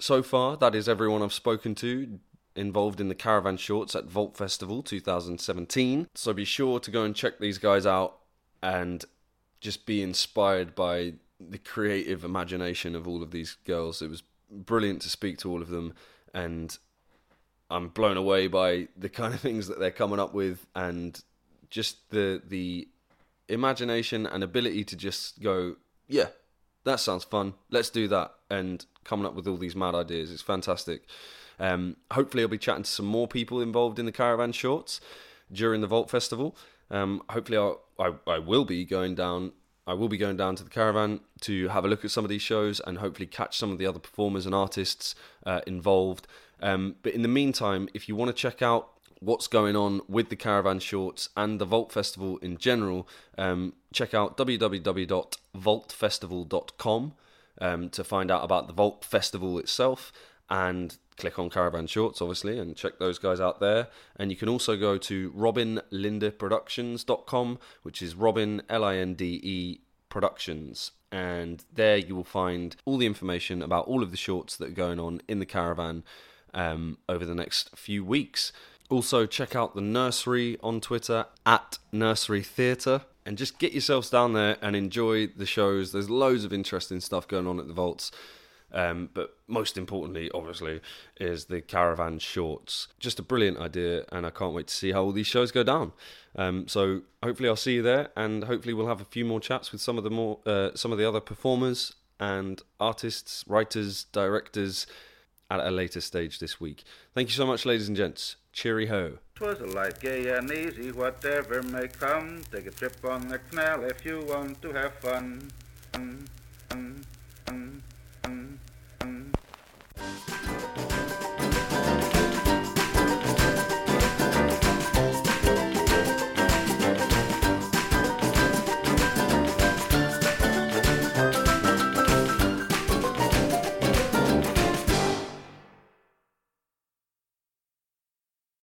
So far, that is everyone I've spoken to involved in the Caravan Shorts at Vault Festival 2017. So be sure to go and check these guys out and just be inspired by the creative imagination of all of these girls. It was brilliant to speak to all of them, and I'm blown away by the kind of things that they're coming up with, and just the the imagination and ability to just go, yeah, that sounds fun. Let's do that, and coming up with all these mad ideas. It's fantastic. Um, hopefully, I'll be chatting to some more people involved in the Caravan Shorts during the Vault Festival. Um, hopefully, I'll, I, I will be going down. I will be going down to the caravan to have a look at some of these shows and hopefully catch some of the other performers and artists uh, involved. Um, but in the meantime, if you want to check out what's going on with the Caravan Shorts and the Vault Festival in general, um, check out www.vaultfestival.com um, to find out about the Vault Festival itself and click on Caravan Shorts, obviously, and check those guys out there. And you can also go to robinlindeproductions.com, which is Robin, L I N D E Productions. And there you will find all the information about all of the shorts that are going on in the caravan um, over the next few weeks. Also, check out the nursery on Twitter at Nursery Theatre and just get yourselves down there and enjoy the shows. There's loads of interesting stuff going on at the vaults. Um, but most importantly, obviously, is the Caravan Shorts. Just a brilliant idea, and I can't wait to see how all these shows go down. Um, so hopefully, I'll see you there, and hopefully, we'll have a few more chats with some of the more uh, some of the other performers and artists, writers, directors at a later stage this week. Thank you so much, ladies and gents. Cheery ho. Twas a light, gay and easy, whatever may come. Take a trip on the canal if you want to have fun. fun, fun, fun,